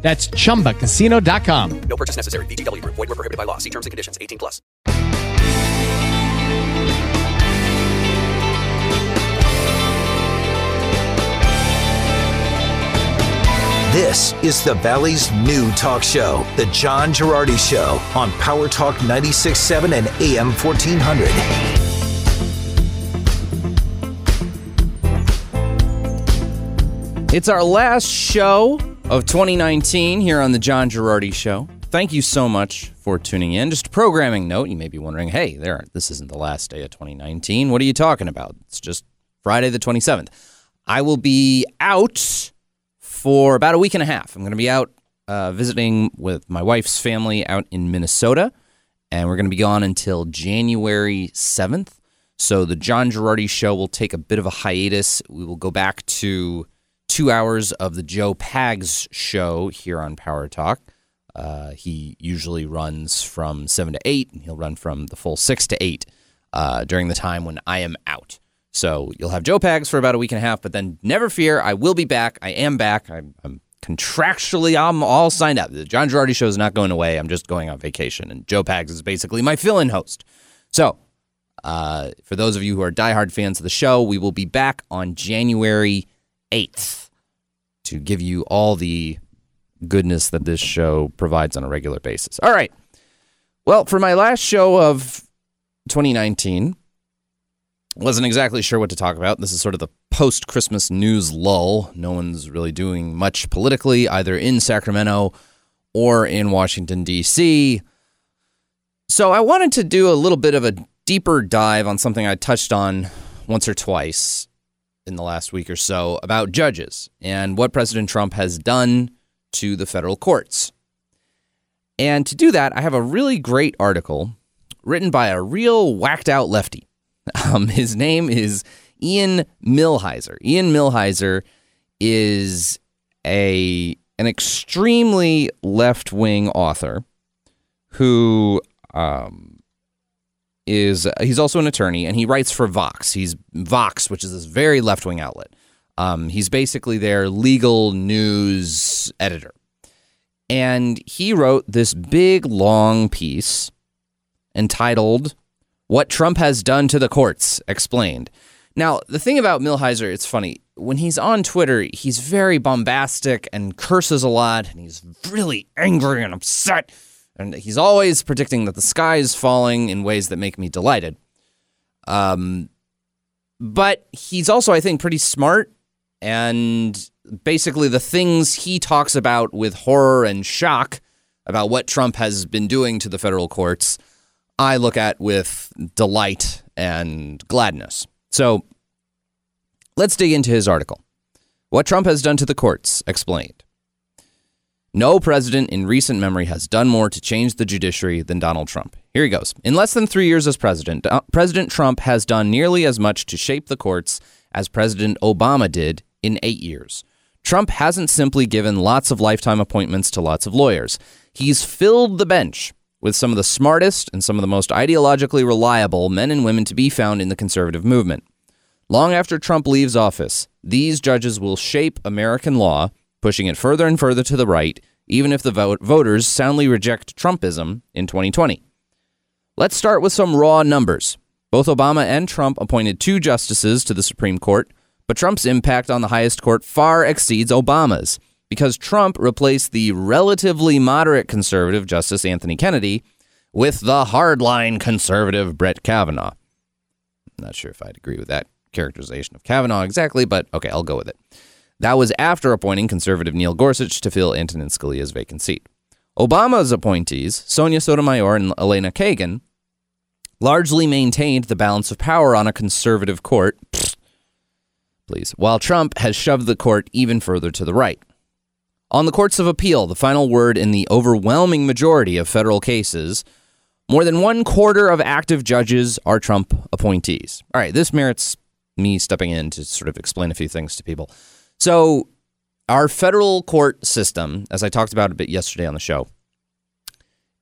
That's chumbacasino.com. No purchase necessary. VGW Group. Void were prohibited by law. See terms and conditions. 18 plus. This is the Valley's new talk show, The John Gerardi Show, on Power Talk 96.7 and AM 1400. It's our last show of 2019 here on the John Gerardi Show. Thank you so much for tuning in. Just a programming note, you may be wondering, hey, there, this isn't the last day of 2019. What are you talking about? It's just Friday the 27th. I will be out for about a week and a half. I'm going to be out uh, visiting with my wife's family out in Minnesota, and we're going to be gone until January 7th. So the John Gerardi Show will take a bit of a hiatus. We will go back to two hours of the Joe Pags show here on Power Talk. Uh, he usually runs from 7 to 8, and he'll run from the full 6 to 8 uh, during the time when I am out. So you'll have Joe Pags for about a week and a half, but then never fear, I will be back. I am back. I'm, I'm contractually, I'm all signed up. The John Gerardi show is not going away. I'm just going on vacation, and Joe Pags is basically my fill in host. So uh, for those of you who are diehard fans of the show, we will be back on January 8th to give you all the goodness that this show provides on a regular basis. All right. Well, for my last show of 2019, wasn't exactly sure what to talk about. This is sort of the post Christmas news lull. No one's really doing much politically, either in Sacramento or in Washington, D.C. So I wanted to do a little bit of a deeper dive on something I touched on once or twice in the last week or so about judges and what President Trump has done to the federal courts. And to do that, I have a really great article written by a real whacked out lefty. Um, his name is Ian Millhiser. Ian Millhiser is a an extremely left wing author who um, is he's also an attorney and he writes for Vox. He's Vox, which is this very left wing outlet. Um, he's basically their legal news editor. And he wrote this big long piece entitled What Trump Has Done to the Courts Explained. Now, the thing about Millhiser, it's funny. When he's on Twitter, he's very bombastic and curses a lot, and he's really angry and upset. And he's always predicting that the sky is falling in ways that make me delighted. Um, but he's also, I think, pretty smart. And basically, the things he talks about with horror and shock about what Trump has been doing to the federal courts, I look at with delight and gladness. So let's dig into his article. What Trump has done to the courts, explained. No president in recent memory has done more to change the judiciary than Donald Trump. Here he goes. In less than three years as president, President Trump has done nearly as much to shape the courts as President Obama did in eight years. Trump hasn't simply given lots of lifetime appointments to lots of lawyers. He's filled the bench with some of the smartest and some of the most ideologically reliable men and women to be found in the conservative movement. Long after Trump leaves office, these judges will shape American law, pushing it further and further to the right, even if the vote- voters soundly reject Trumpism in 2020. Let's start with some raw numbers. Both Obama and Trump appointed two justices to the Supreme Court, but Trump's impact on the highest court far exceeds Obama's because Trump replaced the relatively moderate conservative Justice Anthony Kennedy with the hardline conservative Brett Kavanaugh. I'm not sure if I'd agree with that characterization of Kavanaugh exactly, but okay, I'll go with it. That was after appointing conservative Neil Gorsuch to fill Antonin Scalia's vacant seat. Obama's appointees, Sonia Sotomayor and Elena Kagan, largely maintained the balance of power on a conservative court, please, while Trump has shoved the court even further to the right. On the courts of appeal, the final word in the overwhelming majority of federal cases, More than one quarter of active judges are Trump appointees. All right, this merits me stepping in to sort of explain a few things to people. So, our federal court system, as I talked about a bit yesterday on the show,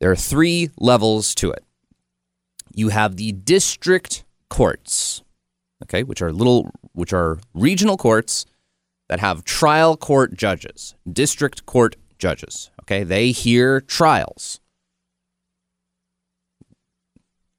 there are three levels to it. You have the district courts, okay, which are little, which are regional courts that have trial court judges, district court judges. Okay, they hear trials,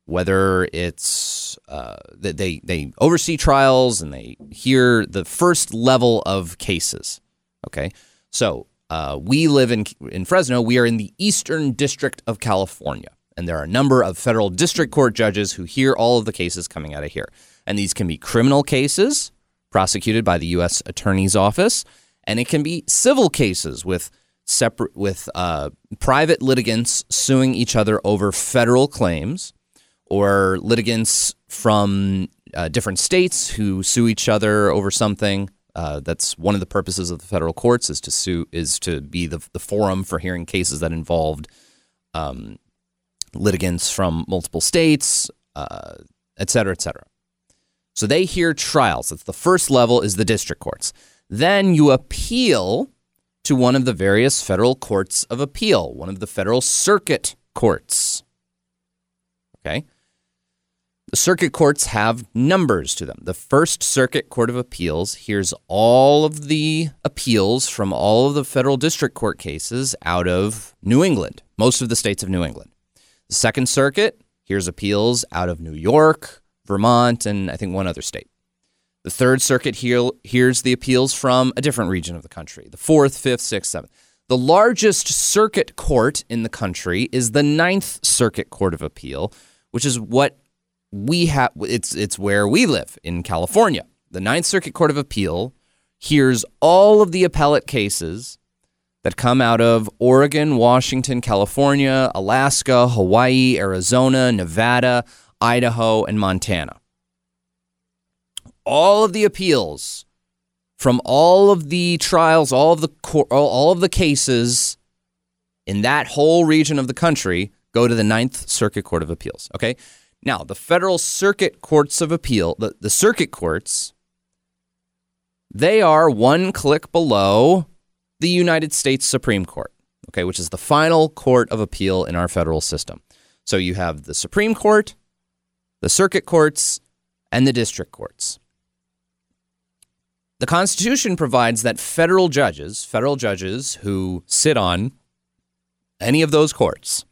whether it's uh, they they oversee trials and they hear the first level of cases. Okay, so uh, we live in in Fresno. We are in the Eastern District of California, and there are a number of federal district court judges who hear all of the cases coming out of here. And these can be criminal cases prosecuted by the U.S. Attorney's Office, and it can be civil cases with separate with uh, private litigants suing each other over federal claims, or litigants from uh, different states who sue each other over something. Uh, that's one of the purposes of the federal courts is to sue is to be the, the forum for hearing cases that involved um, litigants from multiple states, uh, et cetera, et cetera. So they hear trials. That's the first level is the district courts. Then you appeal to one of the various federal courts of appeal, one of the federal circuit courts. Okay. The circuit courts have numbers to them. The First Circuit Court of Appeals hears all of the appeals from all of the federal district court cases out of New England, most of the states of New England. The Second Circuit hears appeals out of New York, Vermont, and I think one other state. The Third Circuit hear, hears the appeals from a different region of the country. The Fourth, Fifth, Sixth, Seventh. The largest circuit court in the country is the Ninth Circuit Court of Appeal, which is what we have it's it's where we live in California. The Ninth Circuit Court of Appeal hears all of the appellate cases that come out of Oregon, Washington, California, Alaska, Hawaii, Arizona, Nevada, Idaho, and Montana. All of the appeals from all of the trials, all of the all of the cases in that whole region of the country go to the Ninth Circuit Court of Appeals. Okay. Now, the federal circuit courts of appeal, the, the circuit courts, they are one click below the United States Supreme Court, okay, which is the final court of appeal in our federal system. So you have the Supreme Court, the circuit courts, and the district courts. The Constitution provides that federal judges, federal judges who sit on any of those courts,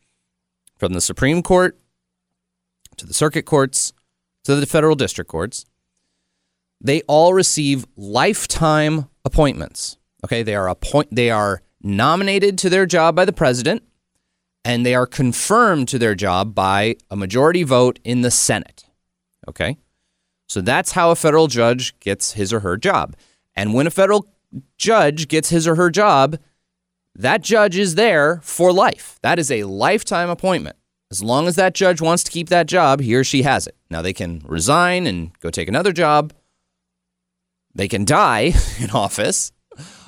from the Supreme Court to the circuit courts to the federal district courts, they all receive lifetime appointments. Okay, they are appoint they are nominated to their job by the president and they are confirmed to their job by a majority vote in the Senate. Okay? So that's how a federal judge gets his or her job. And when a federal judge gets his or her job, that judge is there for life. That is a lifetime appointment. As long as that judge wants to keep that job, he or she has it. Now they can resign and go take another job. They can die in office,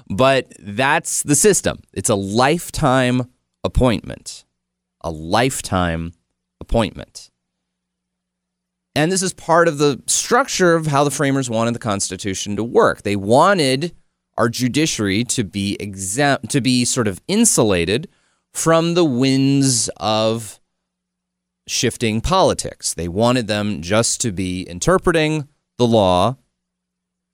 but that's the system. It's a lifetime appointment. A lifetime appointment. And this is part of the structure of how the framers wanted the Constitution to work. They wanted our judiciary to be exempt, to be sort of insulated from the winds of shifting politics. They wanted them just to be interpreting the law,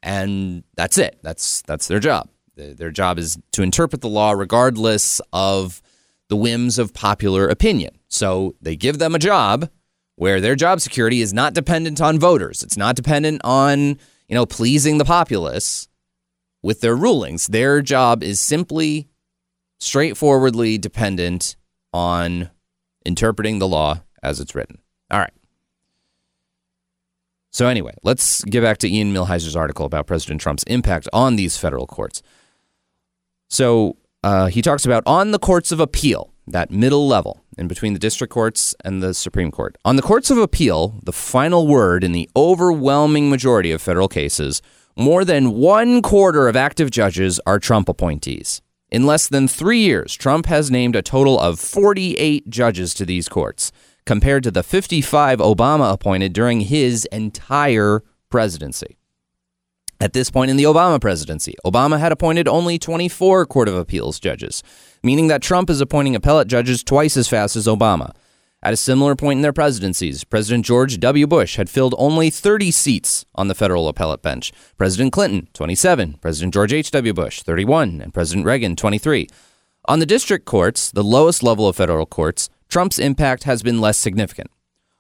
and that's it. That's that's their job. Their job is to interpret the law regardless of the whims of popular opinion. So they give them a job where their job security is not dependent on voters. It's not dependent on, you know, pleasing the populace with their rulings. Their job is simply straightforwardly dependent on interpreting the law as it's written. All right. So, anyway, let's get back to Ian Millhiser's article about President Trump's impact on these federal courts. So, uh, he talks about on the courts of appeal, that middle level in between the district courts and the Supreme Court. On the courts of appeal, the final word in the overwhelming majority of federal cases, more than one quarter of active judges are Trump appointees. In less than three years, Trump has named a total of 48 judges to these courts compared to the 55 Obama appointed during his entire presidency. At this point in the Obama presidency, Obama had appointed only 24 Court of Appeals judges, meaning that Trump is appointing appellate judges twice as fast as Obama. At a similar point in their presidencies, President George W. Bush had filled only 30 seats on the federal appellate bench. President Clinton, 27. President George H.W. Bush, 31. And President Reagan, 23. On the district courts, the lowest level of federal courts, Trump's impact has been less significant.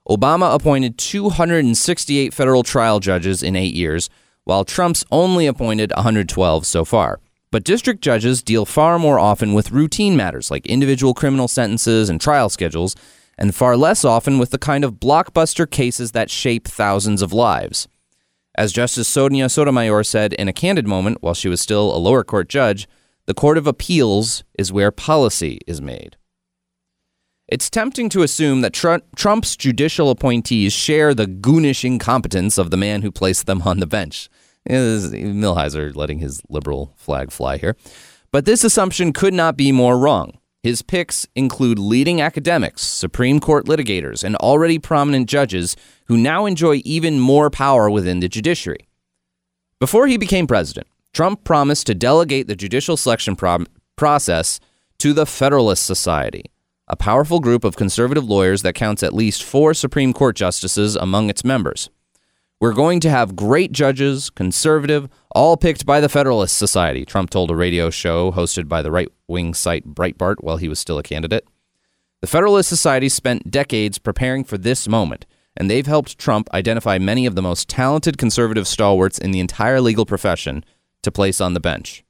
Obama appointed 268 federal trial judges in eight years, while Trump's only appointed 112 so far. But district judges deal far more often with routine matters like individual criminal sentences and trial schedules and far less often with the kind of blockbuster cases that shape thousands of lives. As Justice Sonia Sotomayor said in a candid moment while she was still a lower court judge, the Court of Appeals is where policy is made. It's tempting to assume that Tr- Trump's judicial appointees share the goonish incompetence of the man who placed them on the bench. Is Millhiser letting his liberal flag fly here. But this assumption could not be more wrong. His picks include leading academics, Supreme Court litigators, and already prominent judges who now enjoy even more power within the judiciary. Before he became president, Trump promised to delegate the judicial selection pro- process to the Federalist Society, a powerful group of conservative lawyers that counts at least four Supreme Court justices among its members. We're going to have great judges, conservative, all picked by the Federalist Society, Trump told a radio show hosted by the right wing site Breitbart while he was still a candidate. The Federalist Society spent decades preparing for this moment, and they've helped Trump identify many of the most talented conservative stalwarts in the entire legal profession to place on the bench.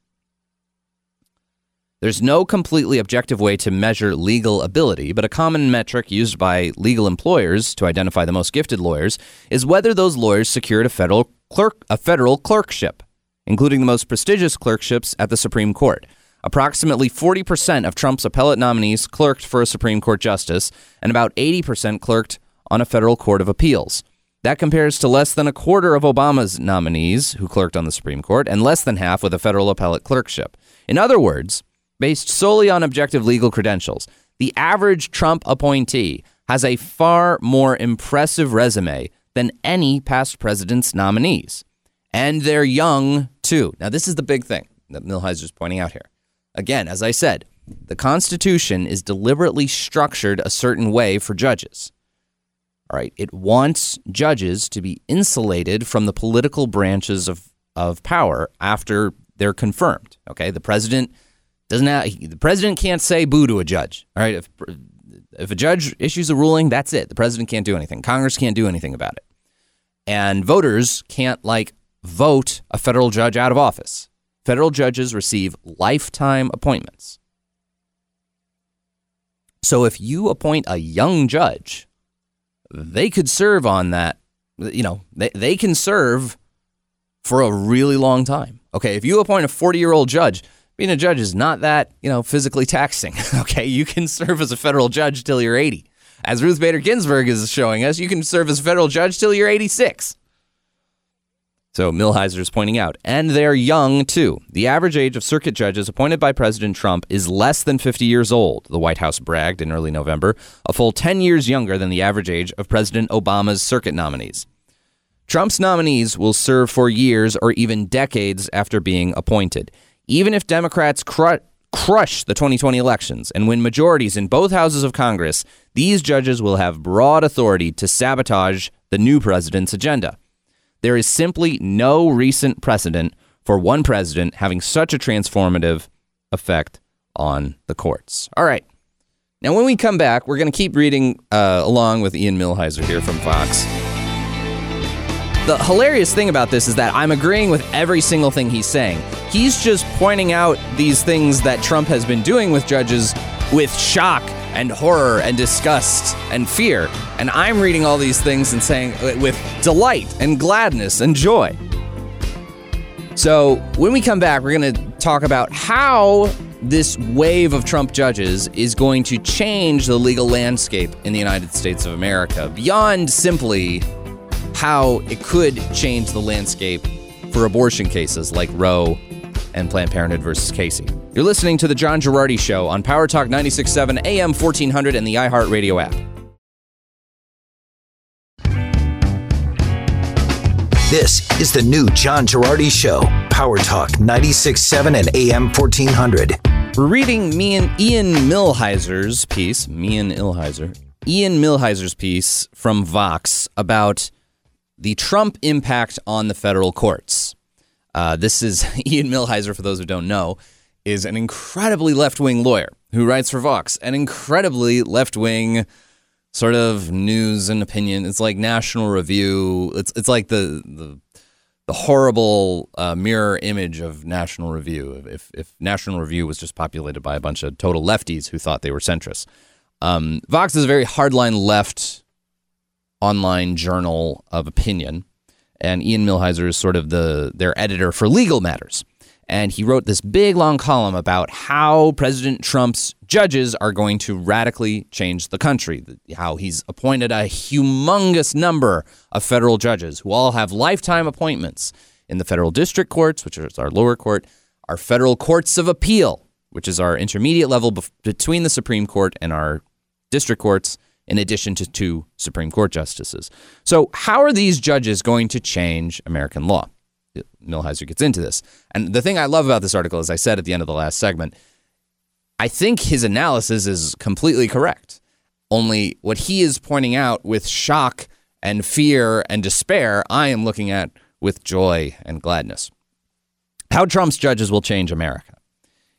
There's no completely objective way to measure legal ability, but a common metric used by legal employers to identify the most gifted lawyers is whether those lawyers secured a federal clerk a federal clerkship, including the most prestigious clerkships at the Supreme Court. Approximately 40% of Trump's appellate nominees clerked for a Supreme Court justice, and about 80% clerked on a federal court of appeals. That compares to less than a quarter of Obama's nominees who clerked on the Supreme Court, and less than half with a federal appellate clerkship. In other words, based solely on objective legal credentials, the average Trump appointee has a far more impressive resume than any past president's nominees. And they're young, too. Now, this is the big thing that Millhiser is pointing out here. Again, as I said, the Constitution is deliberately structured a certain way for judges. All right, it wants judges to be insulated from the political branches of, of power after they're confirmed. Okay, the president doesn't have, the president can't say boo to a judge. All right. If, if a judge issues a ruling, that's it. The president can't do anything. Congress can't do anything about it. And voters can't like vote a federal judge out of office. Federal judges receive lifetime appointments. So if you appoint a young judge, they could serve on that, you know, they, they can serve for a really long time. Okay, if you appoint a 40 year old judge, being a judge is not that, you know, physically taxing. okay, you can serve as a federal judge till you're 80. As Ruth Bader Ginsburg is showing us, you can serve as a federal judge till you're 86. So Millhiser is pointing out, and they're young too. The average age of circuit judges appointed by President Trump is less than 50 years old, the White House bragged in early November, a full 10 years younger than the average age of President Obama's circuit nominees. Trump's nominees will serve for years or even decades after being appointed. Even if Democrats cru- crush the 2020 elections and win majorities in both houses of Congress, these judges will have broad authority to sabotage the new president's agenda. There is simply no recent precedent for one president having such a transformative effect on the courts. All right. Now, when we come back, we're going to keep reading uh, along with Ian Millhiser here from Vox. The hilarious thing about this is that I'm agreeing with every single thing he's saying. He's just pointing out these things that Trump has been doing with judges with shock and horror and disgust and fear. And I'm reading all these things and saying with delight and gladness and joy. So, when we come back, we're going to talk about how this wave of Trump judges is going to change the legal landscape in the United States of America beyond simply how it could change the landscape for abortion cases like Roe and Planned Parenthood versus Casey. You're listening to The John Gerardi Show on Power Talk 96.7 AM 1400 and the iHeartRadio app. This is the new John Gerardi Show, Power Talk 96.7 and AM 1400. Reading me and Ian Millhiser's piece, me and Ilheiser, Ian Millhiser's piece from Vox about – the Trump impact on the federal courts. Uh, this is Ian Millhiser, for those who don't know, is an incredibly left wing lawyer who writes for Vox, an incredibly left wing sort of news and opinion. It's like National Review. It's it's like the the the horrible uh, mirror image of National Review. If if National Review was just populated by a bunch of total lefties who thought they were centrists. Um, Vox is a very hardline left online journal of opinion, and Ian Millhiser is sort of the their editor for legal matters. And he wrote this big long column about how President Trump's judges are going to radically change the country. How he's appointed a humongous number of federal judges who all have lifetime appointments in the federal district courts, which is our lower court, our federal courts of appeal, which is our intermediate level between the Supreme Court and our district courts, in addition to two Supreme Court justices. So, how are these judges going to change American law? Millhiser gets into this. And the thing I love about this article, as I said at the end of the last segment, I think his analysis is completely correct. Only what he is pointing out with shock and fear and despair, I am looking at with joy and gladness. How Trump's judges will change America.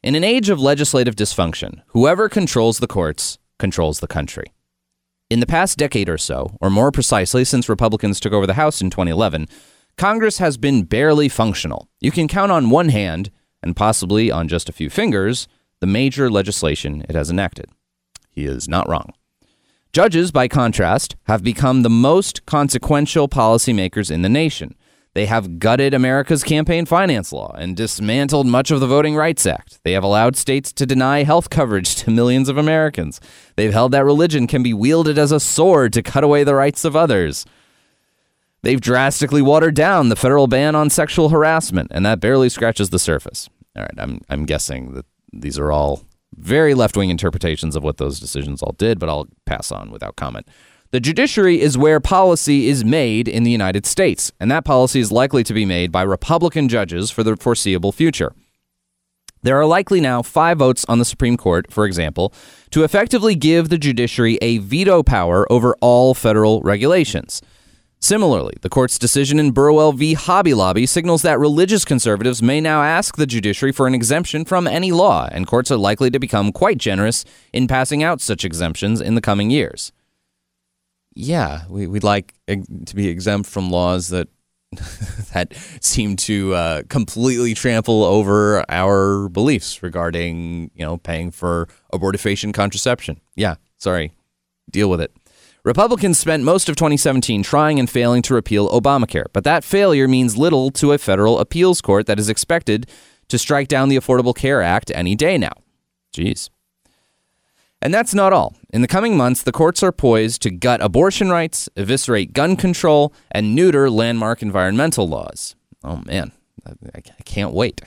In an age of legislative dysfunction, whoever controls the courts controls the country. In the past decade or so, or more precisely since Republicans took over the House in 2011, Congress has been barely functional. You can count on one hand, and possibly on just a few fingers, the major legislation it has enacted. He is not wrong. Judges, by contrast, have become the most consequential policymakers in the nation. They have gutted America's campaign finance law and dismantled much of the Voting Rights Act. They have allowed states to deny health coverage to millions of Americans. They've held that religion can be wielded as a sword to cut away the rights of others. They've drastically watered down the federal ban on sexual harassment, and that barely scratches the surface. All right, I'm, I'm guessing that these are all very left wing interpretations of what those decisions all did, but I'll pass on without comment. The judiciary is where policy is made in the United States, and that policy is likely to be made by Republican judges for the foreseeable future. There are likely now five votes on the Supreme Court, for example, to effectively give the judiciary a veto power over all federal regulations. Similarly, the court's decision in Burwell v. Hobby Lobby signals that religious conservatives may now ask the judiciary for an exemption from any law, and courts are likely to become quite generous in passing out such exemptions in the coming years. Yeah, we, would like to be exempt from laws that that seem to uh, completely trample over our beliefs regarding, you know, paying for abortifacient contraception. Yeah, sorry, deal with it. Republicans spent most of 2017 trying and failing to repeal Obamacare, but that failure means little to a federal appeals court that is expected to strike down the Affordable Care Act any day now. Jeez. And that's not all. In the coming months, the courts are poised to gut abortion rights, eviscerate gun control, and neuter landmark environmental laws. Oh man, I can't wait.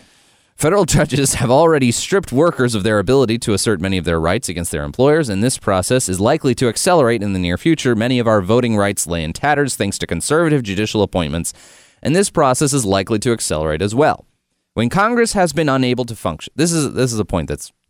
Federal judges have already stripped workers of their ability to assert many of their rights against their employers, and this process is likely to accelerate in the near future. Many of our voting rights lay in tatters thanks to conservative judicial appointments, and this process is likely to accelerate as well. When Congress has been unable to function, this is this is a point that's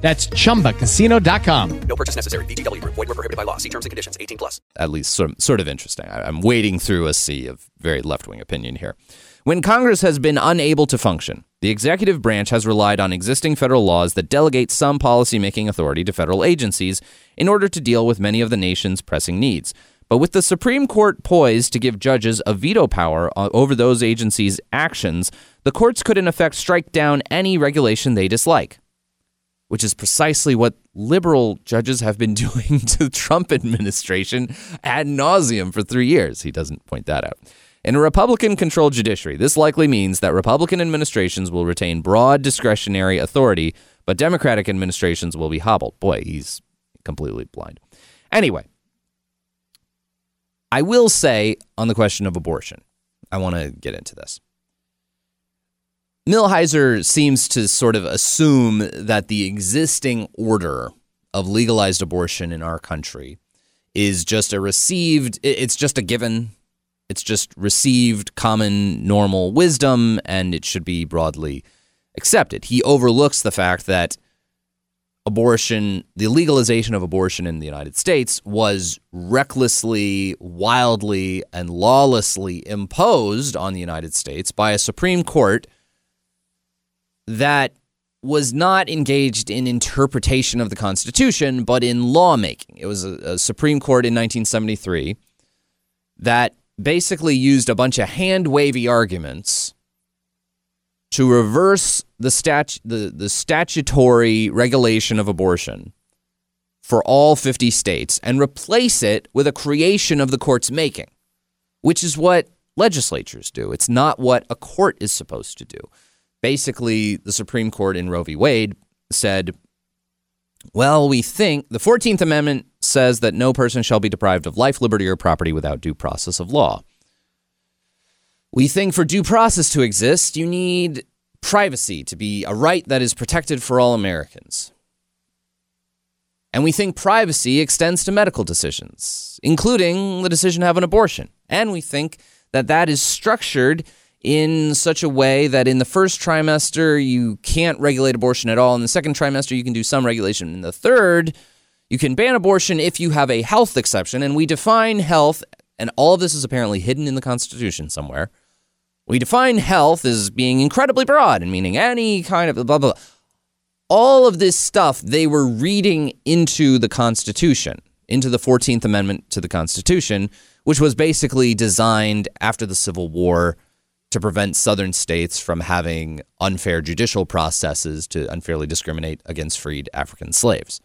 That's ChumbaCasino.com. No purchase necessary. VGW. Void were prohibited by law. See terms and conditions. 18 plus. At least sort, sort of interesting. I, I'm wading through a sea of very left-wing opinion here. When Congress has been unable to function, the executive branch has relied on existing federal laws that delegate some policymaking authority to federal agencies in order to deal with many of the nation's pressing needs. But with the Supreme Court poised to give judges a veto power uh, over those agencies' actions, the courts could in effect strike down any regulation they dislike which is precisely what liberal judges have been doing to the Trump administration ad nauseum for three years. He doesn't point that out. In a Republican controlled judiciary, this likely means that Republican administrations will retain broad discretionary authority, but Democratic administrations will be hobbled. Boy, he's completely blind. Anyway, I will say on the question of abortion, I want to get into this. Millhiser seems to sort of assume that the existing order of legalized abortion in our country is just a received, it's just a given, it's just received common normal wisdom, and it should be broadly accepted. He overlooks the fact that abortion, the legalization of abortion in the United States was recklessly, wildly, and lawlessly imposed on the United States by a Supreme Court that was not engaged in interpretation of the Constitution, but in lawmaking. It was a, a Supreme Court in 1973 that basically used a bunch of hand wavy arguments to reverse the, stat- the, the statutory regulation of abortion for all 50 states and replace it with a creation of the court's making, which is what legislatures do. It's not what a court is supposed to do. Basically, the Supreme Court in Roe v. Wade said, well, we think the 14th Amendment says that no person shall be deprived of life, liberty, or property without due process of law. We think for due process to exist, you need privacy to be a right that is protected for all Americans. And we think privacy extends to medical decisions, including the decision to have an abortion. And we think that that is structured in such a way that in the first trimester, you can't regulate abortion at all. In the second trimester, you can do some regulation. In the third, you can ban abortion if you have a health exception. And we define health, and all of this is apparently hidden in the Constitution somewhere. We define health as being incredibly broad and meaning any kind of blah, blah, blah. All of this stuff they were reading into the Constitution, into the 14th Amendment to the Constitution, which was basically designed after the Civil War to prevent Southern states from having unfair judicial processes to unfairly discriminate against freed African slaves.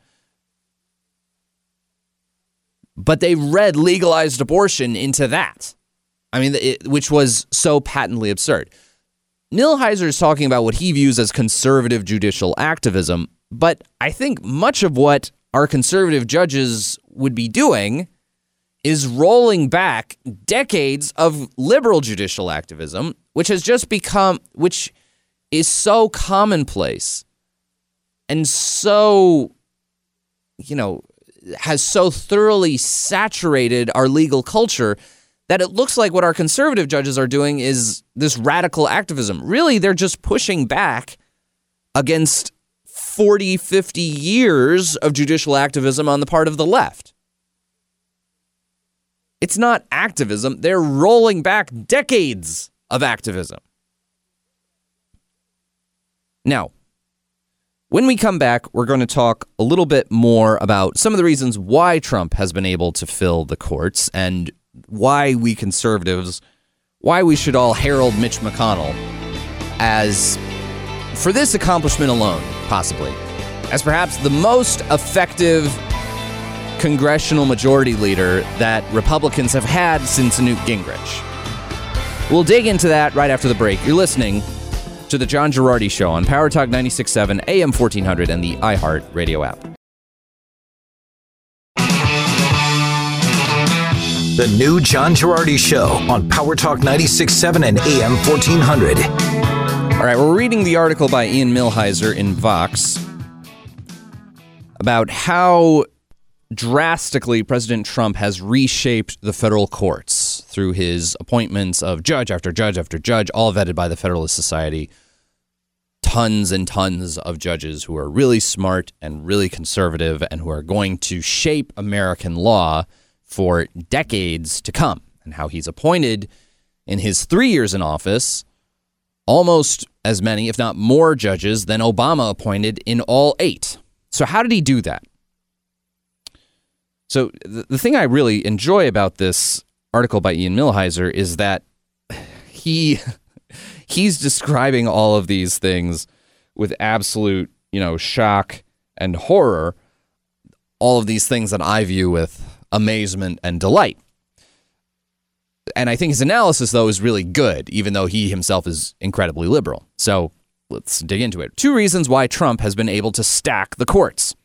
But they read legalized abortion into that. I mean, it, which was so patently absurd. Millhiser is talking about what he views as conservative judicial activism, but I think much of what our conservative judges would be doing is rolling back decades of liberal judicial activism, which has just become, which is so commonplace and so, you know, has so thoroughly saturated our legal culture that it looks like what our conservative judges are doing is this radical activism. Really, they're just pushing back against 40, 50 years of judicial activism on the part of the left. It's not activism, they're rolling back decades of activism. Now, when we come back, we're going to talk a little bit more about some of the reasons why Trump has been able to fill the courts and why we conservatives, why we should all herald Mitch McConnell as, for this accomplishment alone, possibly, as perhaps the most effective congressional majority leader that Republicans have had since Newt Gingrich. We'll dig into that right after the break. You're listening to The John Gerardi Show on Power Talk 96.7, AM 1400, and the iHeart Radio app. The new John Gerardi Show on Power Talk 96.7 and AM 1400. All right, we're reading the article by Ian Millhiser in Vox about how drastically President Trump has reshaped the federal courts through his appointments of judge after judge after judge, all vetted by the Federalist Society. Tons and tons of judges who are really smart and really conservative and who are going to shape American law for decades to come, and how he's appointed in his three years in office almost as many, if not more, judges than Obama appointed in all eight. So, how did he do that? So, the, the thing I really enjoy about this article by Ian Millhiser is that he he's describing all of these things with absolute, you know, shock and horror. All of these things that I view with amazement and delight. and I think his analysis, though, is really good, even though he himself is incredibly liberal. So let's dig into it. Two reasons why Trump has been able to stack the courts.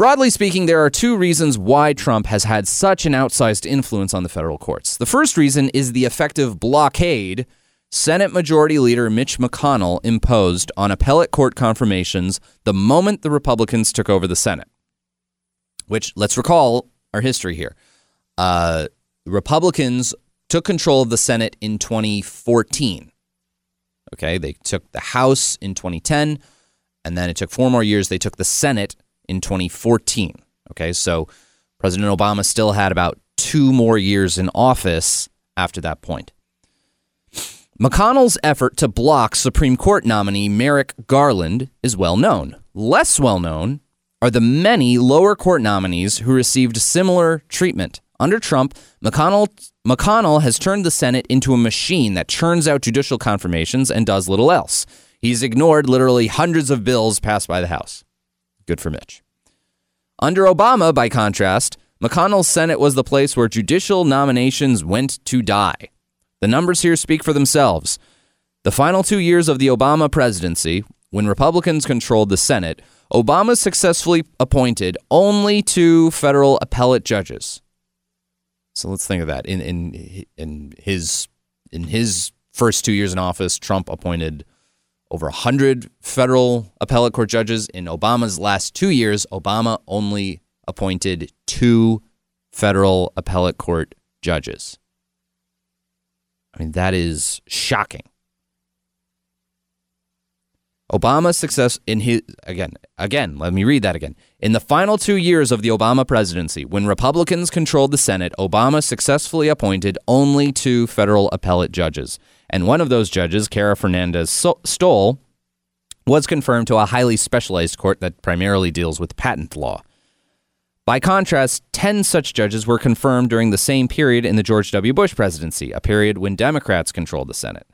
Broadly speaking, there are two reasons why Trump has had such an outsized influence on the federal courts. The first reason is the effective blockade Senate Majority Leader Mitch McConnell imposed on appellate court confirmations the moment the Republicans took over the Senate. Which, let's recall our history here. Uh, Republicans took control of the Senate in 2014. Okay, they took the House in 2010, and then it took four more years. They took the Senate in 2014. Okay, so President Obama still had about two more years in office after that point. McConnell's effort to block Supreme Court nominee Merrick Garland is well known. Less well known are the many lower court nominees who received similar treatment. Under Trump, McConnell, McConnell has turned the Senate into a machine that churns out judicial confirmations and does little else. He's ignored literally hundreds of bills passed by the House. Good for Mitch. Under Obama, by contrast, McConnell's Senate was the place where judicial nominations went to die. The numbers here speak for themselves. The final two years of the Obama presidency, when Republicans controlled the Senate, Obama successfully appointed only two federal appellate judges. So let's think of that. In in in his in his first two years in office, Trump appointed over 100 federal appellate court judges. In Obama's last two years, Obama only appointed two federal appellate court judges. I mean, that is shocking. Obama's success in his again, again, let me read that again. In the final 2 years of the Obama presidency, when Republicans controlled the Senate, Obama successfully appointed only two federal appellate judges. And one of those judges, Kara Farnandez Stoll, was confirmed to a highly specialized court that primarily deals with patent law. By contrast, 10 such judges were confirmed during the same period in the George W. Bush presidency, a period when Democrats controlled the Senate.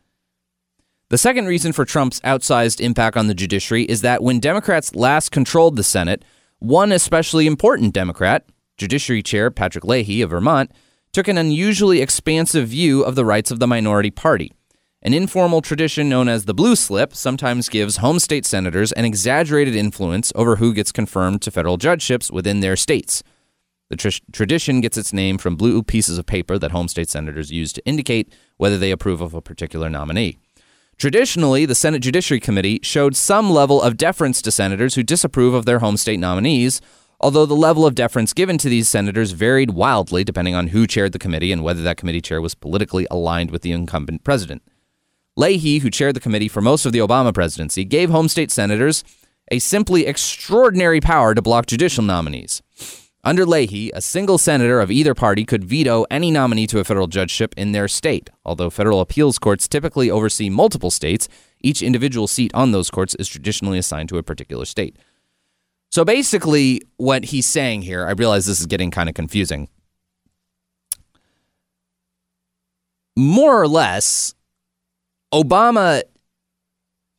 The second reason for Trump's outsized impact on the judiciary is that when Democrats last controlled the Senate, one especially important Democrat, Judiciary Chair Patrick Leahy of Vermont, took an unusually expansive view of the rights of the minority party. An informal tradition known as the blue slip sometimes gives home state senators an exaggerated influence over who gets confirmed to federal judgeships within their states. The tr- tradition gets its name from blue pieces of paper that home state senators use to indicate whether they approve of a particular nominee. Traditionally, the Senate Judiciary Committee showed some level of deference to senators who disapprove of their home state nominees, although the level of deference given to these senators varied wildly depending on who chaired the committee and whether that committee chair was politically aligned with the incumbent president. Leahy, who chaired the committee for most of the Obama presidency, gave home state senators a simply extraordinary power to block judicial nominees. Under Leahy, a single senator of either party could veto any nominee to a federal judgeship in their state. Although federal appeals courts typically oversee multiple states, each individual seat on those courts is traditionally assigned to a particular state. So basically, what he's saying here, I realize this is getting kind of confusing. More or less, Obama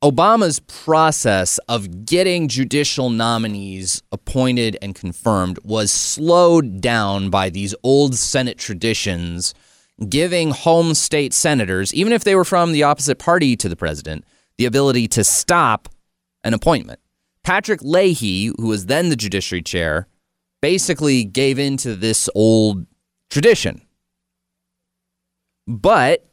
Obama's process of getting judicial nominees appointed and confirmed was slowed down by these old Senate traditions, giving home state senators, even if they were from the opposite party to the president, the ability to stop an appointment. Patrick Leahy, who was then the judiciary chair, basically gave in to this old tradition. But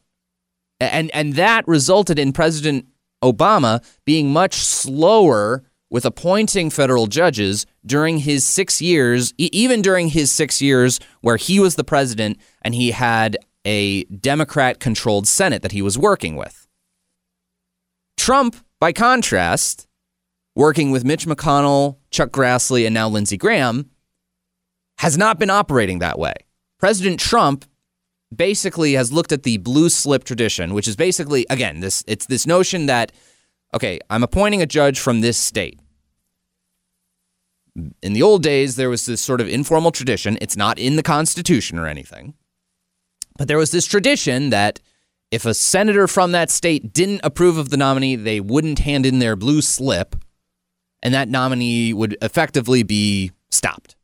and and that resulted in President Obama being much slower with appointing federal judges during his six years, even during his six years where he was the president and he had a Democrat controlled Senate that he was working with. Trump, by contrast, working with Mitch McConnell, Chuck Grassley, and now Lindsey Graham, has not been operating that way. President Trump basically has looked at the blue slip tradition, which is basically again this it's this notion that okay, I'm appointing a judge from this state. In the old days, there was this sort of informal tradition. It's not in the Constitution or anything. But there was this tradition that if a senator from that state didn't approve of the nominee, they wouldn't hand in their blue slip, and that nominee would effectively be stopped.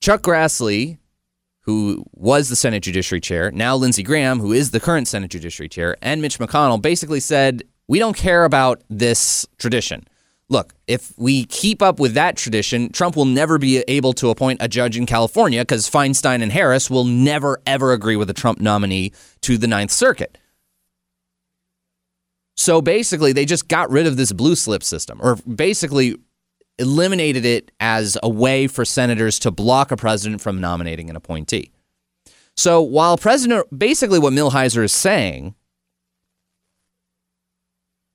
Chuck Grassley who was the Senate Judiciary Chair, now Lindsey Graham, who is the current Senate Judiciary Chair, and Mitch McConnell basically said, We don't care about this tradition. Look, if we keep up with that tradition, Trump will never be able to appoint a judge in California because Feinstein and Harris will never, ever agree with a Trump nominee to the Ninth Circuit. So basically, they just got rid of this blue slip system, or basically eliminated it as a way for senators to block a president from nominating an appointee. So while President, basically what Millhiser is saying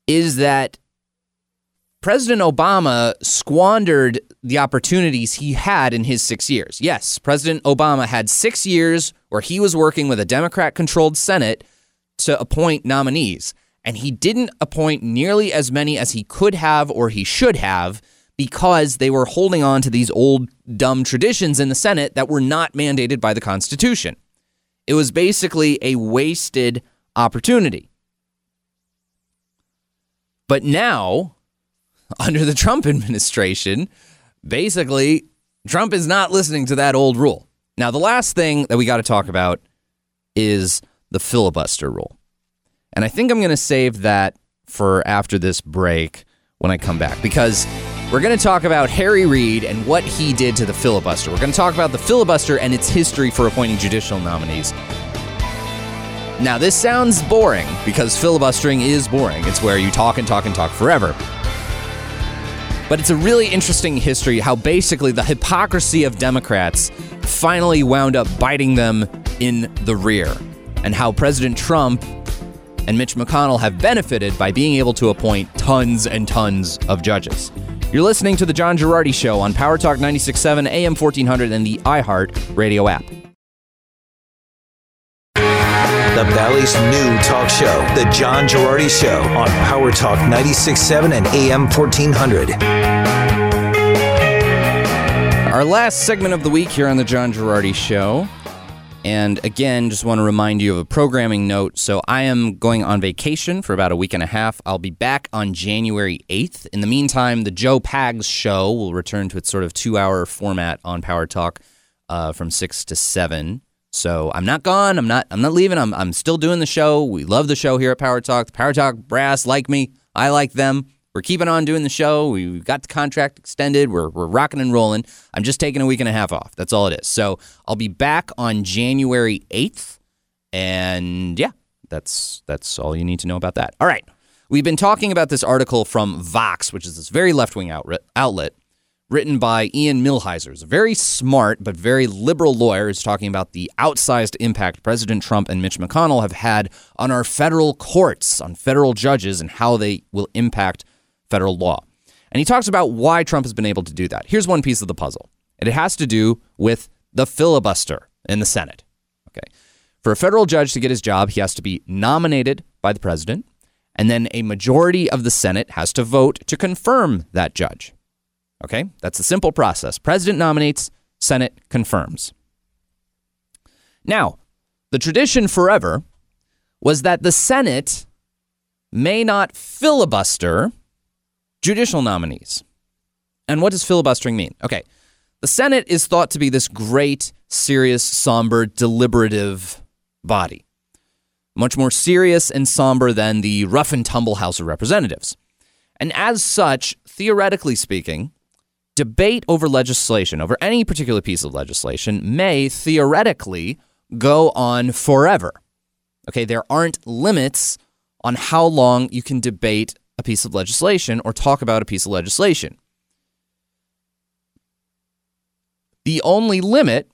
is that President Obama squandered the opportunities he had in his six years. Yes, President Obama had six years where he was working with a Democrat controlled Senate to appoint nominees, and he didn't appoint nearly as many as he could have or he should have because they were holding on to these old dumb traditions in the Senate that were not mandated by the Constitution. It was basically a wasted opportunity. But now, under the Trump administration, basically, Trump is not listening to that old rule. Now, the last thing that we got to talk about is the filibuster rule. And I think I'm going to save that for after this break when I come back because we're going to talk about Harry Reid and what he did to the filibuster. We're going to talk about the filibuster and its history for appointing judicial nominees. Now, this sounds boring because filibustering is boring. It's where you talk and talk and talk forever. But it's a really interesting history how basically the hypocrisy of Democrats finally wound up biting them in the rear, and how President Trump and Mitch McConnell have benefited by being able to appoint tons and tons of judges. You're listening to The John Gerardi Show on Power Talk 96.7 AM 1400 and the iHeart radio app. The Valley's new talk show, The John Gerardi Show, on Power Talk 96.7 and AM 1400. Our last segment of the week here on The John Gerardi Show. And again, just want to remind you of a programming note. So, I am going on vacation for about a week and a half. I'll be back on January 8th. In the meantime, the Joe Pags show will return to its sort of two hour format on Power Talk uh, from 6 to 7. So I'm not gone. I'm not. I'm not leaving. I'm. I'm still doing the show. We love the show here at Power Talk. The Power Talk brass like me. I like them. We're keeping on doing the show. We got the contract extended. We're we're rocking and rolling. I'm just taking a week and a half off. That's all it is. So I'll be back on January 8th, and yeah, that's that's all you need to know about that. All right. We've been talking about this article from Vox, which is this very left wing outlet, written by Ian Millhiser. He's a very smart but very liberal lawyer. Is talking about the outsized impact President Trump and Mitch McConnell have had on our federal courts, on federal judges, and how they will impact federal law. And he talks about why Trump has been able to do that. Here's one piece of the puzzle. And it has to do with the filibuster in the Senate. Okay. For a federal judge to get his job, he has to be nominated by the president, and then a majority of the Senate has to vote to confirm that judge. Okay? That's a simple process. President nominates, Senate confirms. Now, the tradition forever was that the Senate may not filibuster judicial nominees. And what does filibustering mean? Okay, the Senate is thought to be this great, serious, somber, deliberative body, much more serious and somber than the rough and tumble House of Representatives. And as such, theoretically speaking, debate over legislation, over any particular piece of legislation, may theoretically go on forever. Okay, there aren't limits on how long you can debate a piece of legislation or talk about a piece of legislation. The only limit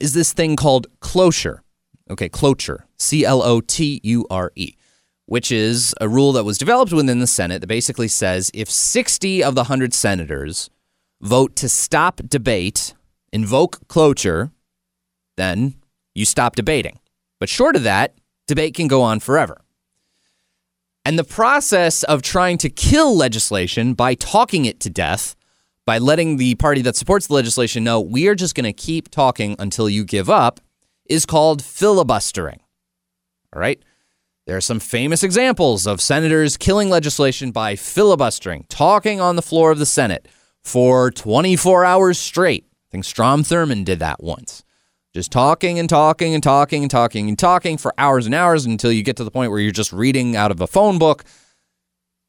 is this thing called cloture. Okay, cloture, C L O T U R E, which is a rule that was developed within the Senate that basically says if 60 of the 100 senators vote to stop debate, invoke cloture, then you stop debating. But short of that, debate can go on forever. And the process of trying to kill legislation by talking it to death, by letting the party that supports the legislation know we are just going to keep talking until you give up, is called filibustering. All right? There are some famous examples of senators killing legislation by filibustering, talking on the floor of the Senate for 24 hours straight. I think Strom Thurmond did that once. Just talking and talking and talking and talking and talking for hours and hours until you get to the point where you're just reading out of a phone book.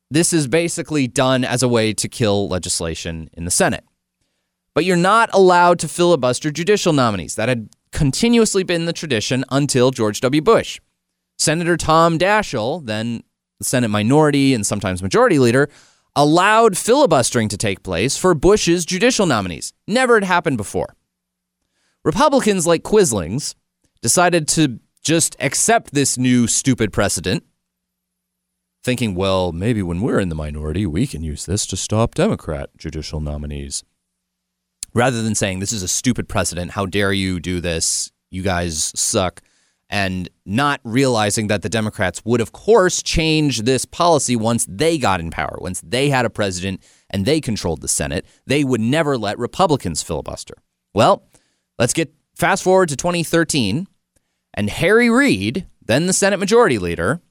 This is basically done as a way to kill legislation in the Senate. But you're not allowed to filibuster judicial nominees. That had continuously been the tradition until George W. Bush. Senator Tom Daschle, then the Senate minority and sometimes majority leader, allowed filibustering to take place for Bush's judicial nominees. Never had happened before. Republicans like Quislings decided to just accept this new stupid precedent, thinking, well, maybe when we're in the minority, we can use this to stop Democrat judicial nominees. Rather than saying, this is a stupid precedent, how dare you do this, you guys suck, and not realizing that the Democrats would, of course, change this policy once they got in power, once they had a president and they controlled the Senate. They would never let Republicans filibuster. Well, let's get fast forward to 2013, and Harry Reid, then the Senate Majority Leader,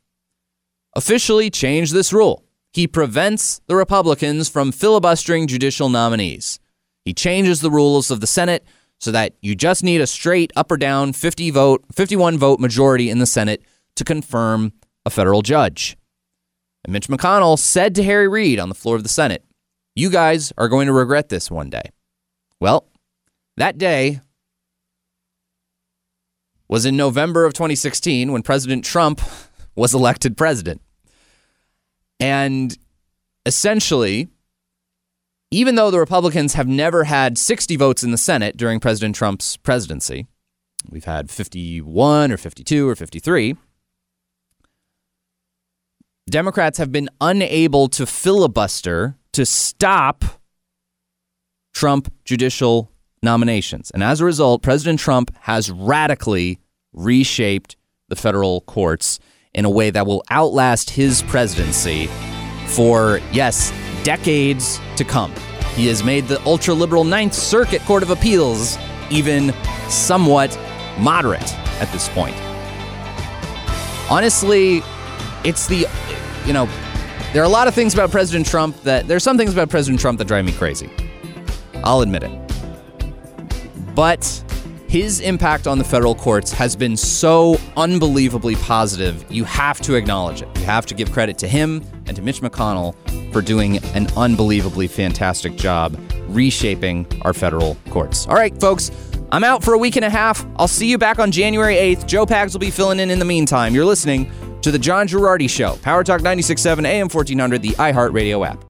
officially changed this rule. He prevents the Republicans from filibustering judicial nominees. He changes the rules of the Senate so that you just need a straight up or down 50 vote, 51 vote majority in the Senate to confirm a federal judge. And Mitch McConnell said to Harry Reid on the floor of the Senate, You guys are going to regret this one day. Well, that day was in November of 2016 when President Trump was elected president. And essentially, even though the Republicans have never had 60 votes in the Senate during President Trump's presidency, we've had 51 or 52 or 53. Democrats have been unable to filibuster to stop Trump judicial nominations. And as a result, President Trump has radically reshaped the federal courts in a way that will outlast his presidency for, yes, decades to come. He has made the ultra liberal Ninth Circuit Court of Appeals even somewhat moderate at this point. Honestly, it's the, you know, there are a lot of things about President Trump that, there are some things about President Trump that drive me crazy. I'll admit it. But his impact on the federal courts has been so unbelievably positive. You have to acknowledge it. You have to give credit to him and to Mitch McConnell for doing an unbelievably fantastic job reshaping our federal courts. All right, folks, I'm out for a week and a half. I'll see you back on January 8th. Joe Pags will be filling in in the meantime. You're listening to The John Gerardi Show, Power Talk 96.7 AM 1400, the iHeartRadio app.